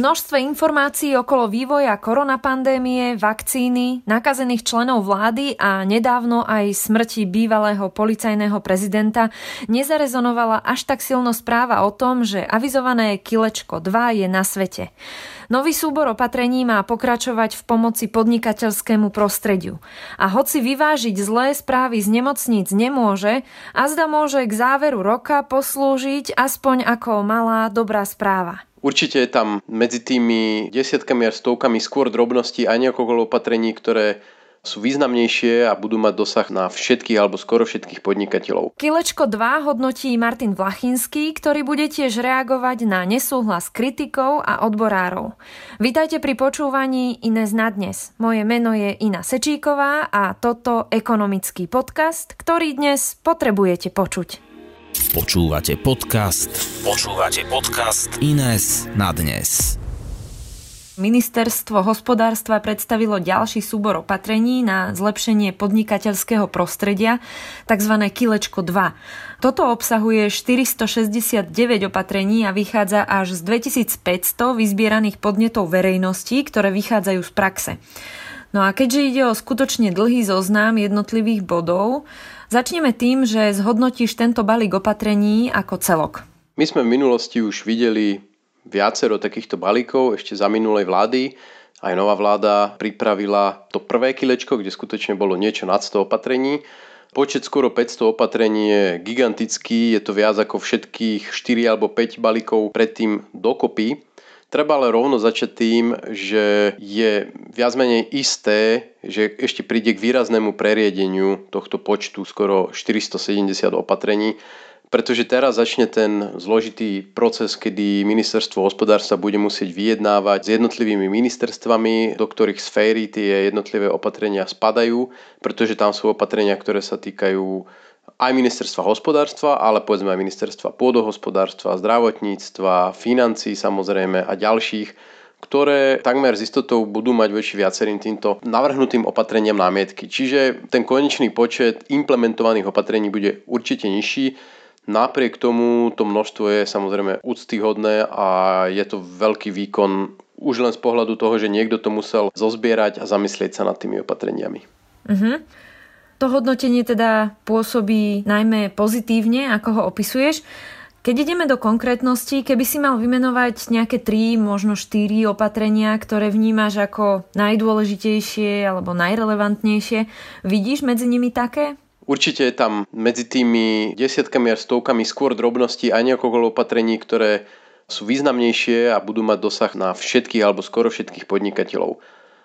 množstve informácií okolo vývoja koronapandémie, vakcíny, nakazených členov vlády a nedávno aj smrti bývalého policajného prezidenta nezarezonovala až tak silno správa o tom, že avizované kilečko 2 je na svete. Nový súbor opatrení má pokračovať v pomoci podnikateľskému prostrediu. A hoci vyvážiť zlé správy z nemocníc nemôže, a zda môže k záveru roka poslúžiť aspoň ako malá dobrá správa. Určite je tam medzi tými desiatkami a stovkami skôr drobností aj niekoľko opatrení, ktoré sú významnejšie a budú mať dosah na všetkých alebo skoro všetkých podnikateľov. Kilečko 2 hodnotí Martin Vlachinský, ktorý bude tiež reagovať na nesúhlas kritikov a odborárov. Vítajte pri počúvaní Ines na dnes. Moje meno je Ina Sečíková a toto ekonomický podcast, ktorý dnes potrebujete počuť. Počúvate podcast. Počúvate podcast Ines na dnes. Ministerstvo hospodárstva predstavilo ďalší súbor opatrení na zlepšenie podnikateľského prostredia, tzv. Kilečko 2. Toto obsahuje 469 opatrení a vychádza až z 2500 vyzbieraných podnetov verejnosti, ktoré vychádzajú z praxe. No a keďže ide o skutočne dlhý zoznam jednotlivých bodov, Začneme tým, že zhodnotíš tento balík opatrení ako celok. My sme v minulosti už videli viacero takýchto balíkov ešte za minulej vlády. Aj nová vláda pripravila to prvé kilečko, kde skutočne bolo niečo nad 100 opatrení. Počet skoro 500 opatrení je gigantický, je to viac ako všetkých 4 alebo 5 balíkov predtým dokopy. Treba ale rovno začať tým, že je viac menej isté, že ešte príde k výraznému preriedeniu tohto počtu skoro 470 opatrení, pretože teraz začne ten zložitý proces, kedy ministerstvo hospodárstva bude musieť vyjednávať s jednotlivými ministerstvami, do ktorých sféry tie jednotlivé opatrenia spadajú, pretože tam sú opatrenia, ktoré sa týkajú aj ministerstva hospodárstva, ale povedzme aj ministerstva pôdohospodárstva, zdravotníctva, financí samozrejme a ďalších, ktoré takmer s istotou budú mať voči viacerým týmto navrhnutým opatreniam námietky. Čiže ten konečný počet implementovaných opatrení bude určite nižší, Napriek tomu to množstvo je samozrejme úctyhodné a je to veľký výkon už len z pohľadu toho, že niekto to musel zozbierať a zamyslieť sa nad tými opatreniami. Uh-huh. To hodnotenie teda pôsobí najmä pozitívne, ako ho opisuješ. Keď ideme do konkrétnosti, keby si mal vymenovať nejaké tri, možno štyri opatrenia, ktoré vnímaš ako najdôležitejšie alebo najrelevantnejšie, vidíš medzi nimi také? Určite je tam medzi tými desiatkami a stovkami skôr drobností aj niekoľko opatrení, ktoré sú významnejšie a budú mať dosah na všetkých alebo skoro všetkých podnikateľov.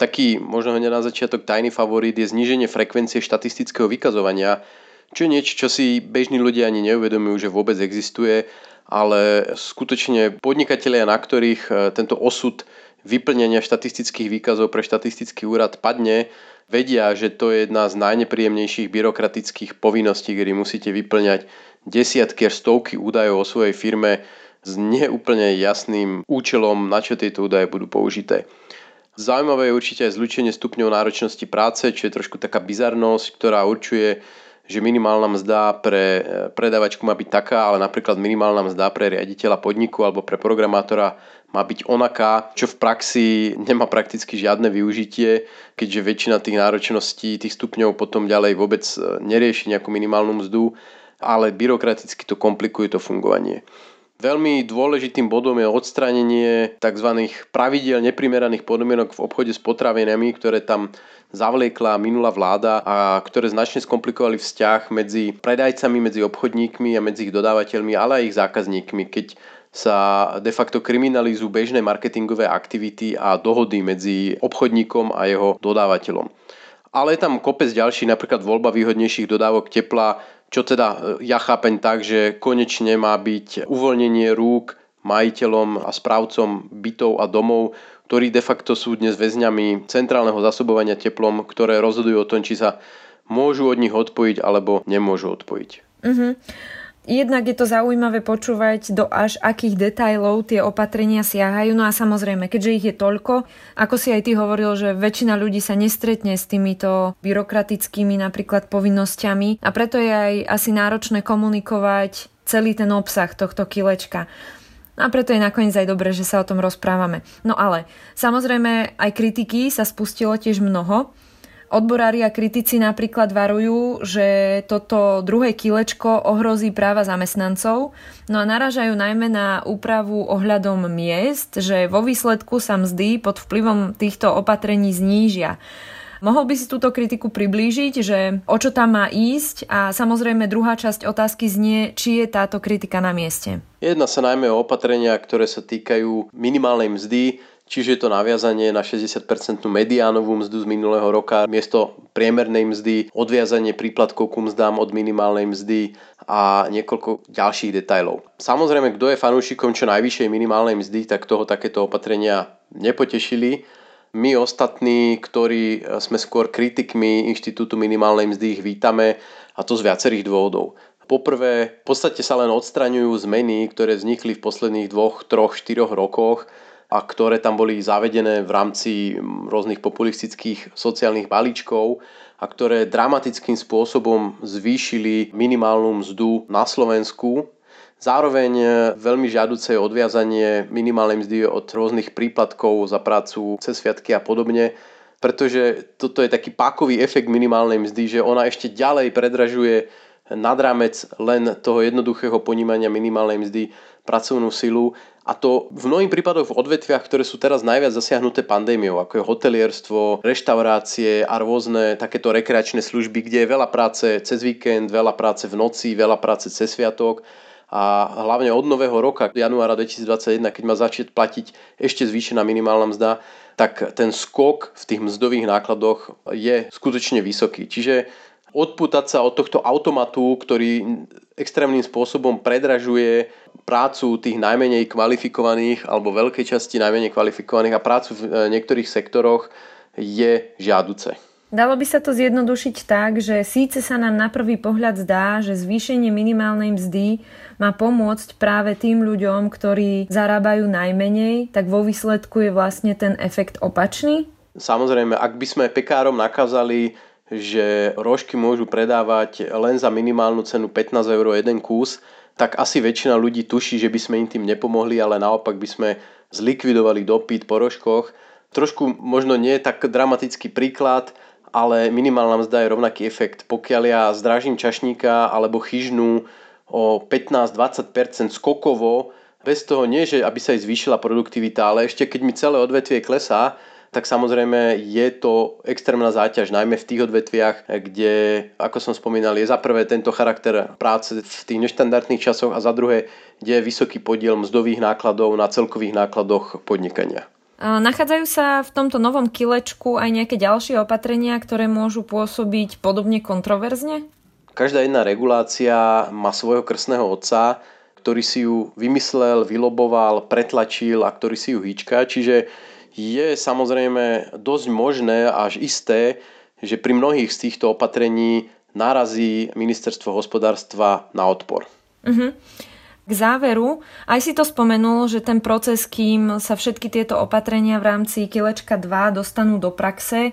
Taký možno hneď na začiatok tajný favorit je zníženie frekvencie štatistického vykazovania, čo je niečo, čo si bežní ľudia ani neuvedomujú, že vôbec existuje, ale skutočne podnikatelia, na ktorých e, tento osud vyplnenia štatistických výkazov pre štatistický úrad padne, vedia, že to je jedna z najnepríjemnejších byrokratických povinností, kedy musíte vyplňať desiatky až stovky údajov o svojej firme s neúplne jasným účelom, na čo tieto údaje budú použité. Zaujímavé je určite aj zlučenie stupňov náročnosti práce, čo je trošku taká bizarnosť, ktorá určuje, že minimálna mzda pre e, predávačku má byť taká, ale napríklad minimálna mzda pre riaditeľa podniku alebo pre programátora má byť onaká, čo v praxi nemá prakticky žiadne využitie, keďže väčšina tých náročností, tých stupňov potom ďalej vôbec e, nerieši nejakú minimálnu mzdu, ale byrokraticky to komplikuje to fungovanie. Veľmi dôležitým bodom je odstránenie tzv. pravidel neprimeraných podmienok v obchode s potravinami, ktoré tam zavliekla minulá vláda a ktoré značne skomplikovali vzťah medzi predajcami, medzi obchodníkmi a medzi ich dodávateľmi, ale aj ich zákazníkmi, keď sa de facto kriminalizujú bežné marketingové aktivity a dohody medzi obchodníkom a jeho dodávateľom. Ale je tam kopec ďalší, napríklad voľba výhodnejších dodávok tepla, čo teda e, ja chápem tak, že konečne má byť uvoľnenie rúk majiteľom a správcom bytov a domov, ktorí de facto sú dnes väzňami centrálneho zasobovania teplom, ktoré rozhodujú o tom, či sa môžu od nich odpojiť alebo nemôžu odpojiť. Uh-huh. Jednak je to zaujímavé počúvať, do až akých detajlov tie opatrenia siahajú. No a samozrejme, keďže ich je toľko, ako si aj ty hovoril, že väčšina ľudí sa nestretne s týmito byrokratickými napríklad povinnosťami a preto je aj asi náročné komunikovať celý ten obsah tohto kilečka. A preto je nakoniec aj dobré, že sa o tom rozprávame. No ale samozrejme aj kritiky sa spustilo tiež mnoho. Odborári a kritici napríklad varujú, že toto druhé kilečko ohrozí práva zamestnancov, no a naražajú najmä na úpravu ohľadom miest, že vo výsledku sa mzdy pod vplyvom týchto opatrení znížia. Mohol by si túto kritiku priblížiť, že o čo tam má ísť a samozrejme druhá časť otázky znie, či je táto kritika na mieste. Jedná sa najmä o opatrenia, ktoré sa týkajú minimálnej mzdy, čiže to naviazanie na 60% mediánovú mzdu z minulého roka miesto priemernej mzdy, odviazanie príplatkov ku mzdám od minimálnej mzdy a niekoľko ďalších detajlov. Samozrejme, kto je fanúšikom čo najvyššej minimálnej mzdy, tak toho takéto opatrenia nepotešili. My ostatní, ktorí sme skôr kritikmi Inštitútu minimálnej mzdy, ich vítame a to z viacerých dôvodov. Poprvé, v podstate sa len odstraňujú zmeny, ktoré vznikli v posledných dvoch, troch, štyroch rokoch a ktoré tam boli zavedené v rámci rôznych populistických sociálnych balíčkov a ktoré dramatickým spôsobom zvýšili minimálnu mzdu na Slovensku. Zároveň veľmi žiaduce je odviazanie minimálnej mzdy od rôznych príplatkov za prácu cez sviatky a podobne, pretože toto je taký pákový efekt minimálnej mzdy, že ona ešte ďalej predražuje nad rámec len toho jednoduchého ponímania minimálnej mzdy pracovnú silu a to v mnohých prípadoch v odvetviach, ktoré sú teraz najviac zasiahnuté pandémiou, ako je hotelierstvo, reštaurácie a rôzne takéto rekreačné služby, kde je veľa práce cez víkend, veľa práce v noci, veľa práce cez sviatok a hlavne od nového roka, januára 2021, keď má začať platiť ešte zvýšená minimálna mzda, tak ten skok v tých mzdových nákladoch je skutočne vysoký. Čiže odputať sa od tohto automatu, ktorý extrémnym spôsobom predražuje prácu tých najmenej kvalifikovaných alebo veľkej časti najmenej kvalifikovaných a prácu v e, niektorých sektoroch je žiaduce. Dalo by sa to zjednodušiť tak, že síce sa nám na prvý pohľad zdá, že zvýšenie minimálnej mzdy má pomôcť práve tým ľuďom, ktorí zarábajú najmenej, tak vo výsledku je vlastne ten efekt opačný? Samozrejme, ak by sme pekárom nakázali že rožky môžu predávať len za minimálnu cenu 15 eur jeden kus, tak asi väčšina ľudí tuší, že by sme im tým nepomohli, ale naopak by sme zlikvidovali dopyt po rožkoch. Trošku možno nie je tak dramatický príklad, ale minimálna mzda je rovnaký efekt. Pokiaľ ja zdražím čašníka alebo chyžnú o 15-20% skokovo, bez toho nie, že aby sa jej zvýšila produktivita, ale ešte keď mi celé odvetvie klesá, tak samozrejme je to extrémna záťaž, najmä v tých odvetviach, kde, ako som spomínal, je za prvé tento charakter práce v tých neštandardných časoch a za druhé, kde je vysoký podiel mzdových nákladov na celkových nákladoch podnikania. Nachádzajú sa v tomto novom kilečku aj nejaké ďalšie opatrenia, ktoré môžu pôsobiť podobne kontroverzne? Každá jedna regulácia má svojho krstného otca, ktorý si ju vymyslel, vyloboval, pretlačil a ktorý si ju hýčka. Čiže je samozrejme dosť možné až isté, že pri mnohých z týchto opatrení narazí ministerstvo hospodárstva na odpor. Uh-huh. K záveru, aj si to spomenul, že ten proces, kým sa všetky tieto opatrenia v rámci Kilečka 2 dostanú do praxe,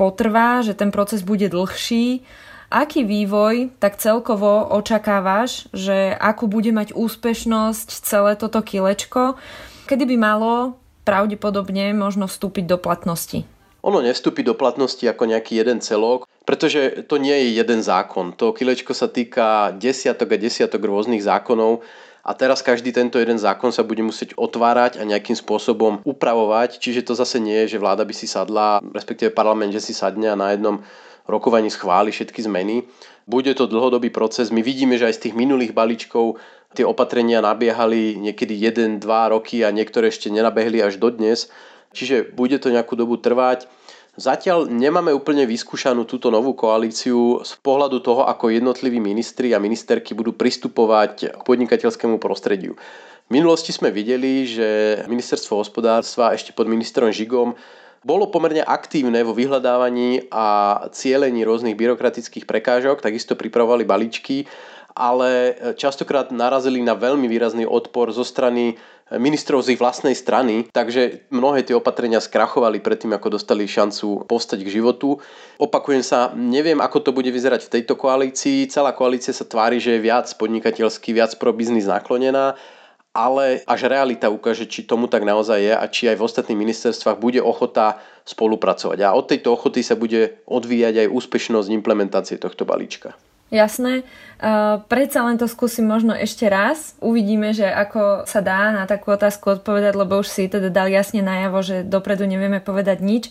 potrvá, že ten proces bude dlhší. Aký vývoj tak celkovo očakávaš, že akú bude mať úspešnosť celé toto kilečko, kedy by malo pravdepodobne možno vstúpiť do platnosti? Ono nestúpi do platnosti ako nejaký jeden celok, pretože to nie je jeden zákon. To kilečko sa týka desiatok a desiatok rôznych zákonov a teraz každý tento jeden zákon sa bude musieť otvárať a nejakým spôsobom upravovať, čiže to zase nie je, že vláda by si sadla, respektíve parlament, že si sadne a na jednom rokovaní schváli všetky zmeny. Bude to dlhodobý proces. My vidíme, že aj z tých minulých balíčkov tie opatrenia nabiehali niekedy 1-2 roky a niektoré ešte nenabehli až dodnes. Čiže bude to nejakú dobu trvať. Zatiaľ nemáme úplne vyskúšanú túto novú koalíciu z pohľadu toho, ako jednotliví ministri a ministerky budú pristupovať k podnikateľskému prostrediu. V minulosti sme videli, že ministerstvo hospodárstva ešte pod ministrom Žigom bolo pomerne aktívne vo vyhľadávaní a cielení rôznych byrokratických prekážok, takisto pripravovali balíčky ale e, častokrát narazili na veľmi výrazný odpor zo strany ministrov z ich vlastnej strany, takže mnohé tie opatrenia skrachovali predtým, ako dostali šancu postať k životu. Opakujem sa, neviem, ako to bude vyzerať v tejto koalícii. Celá koalícia sa tvári, že je viac podnikateľský, viac pro biznis naklonená, ale až realita ukáže, či tomu tak naozaj je a či aj v ostatných ministerstvách bude ochota spolupracovať. A od tejto ochoty sa bude odvíjať aj úspešnosť implementácie tohto balíčka. Jasné. Uh, predsa len to skúsim možno ešte raz. Uvidíme, že ako sa dá na takú otázku odpovedať, lebo už si teda dal jasne najavo, že dopredu nevieme povedať nič.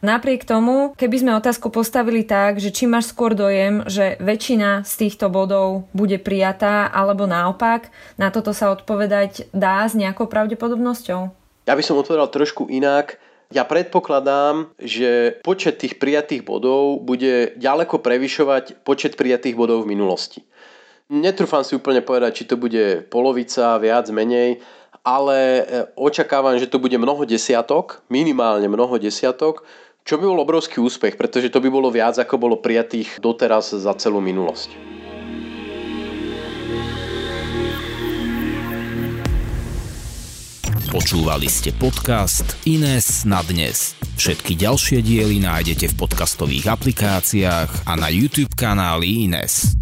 Napriek tomu, keby sme otázku postavili tak, že či máš skôr dojem, že väčšina z týchto bodov bude prijatá, alebo naopak, na toto sa odpovedať dá s nejakou pravdepodobnosťou? Ja by som odpovedal trošku inak. Ja predpokladám, že počet tých prijatých bodov bude ďaleko prevyšovať počet prijatých bodov v minulosti. Netrúfam si úplne povedať, či to bude polovica, viac, menej, ale e, očakávam, že to bude mnoho desiatok, minimálne mnoho desiatok, čo by bol obrovský úspech, pretože to by bolo viac, ako bolo prijatých doteraz za celú minulosť. Počúvali ste podcast Ines na dnes. Všetky ďalšie diely nájdete v podcastových aplikáciách a na YouTube kanáli Ines.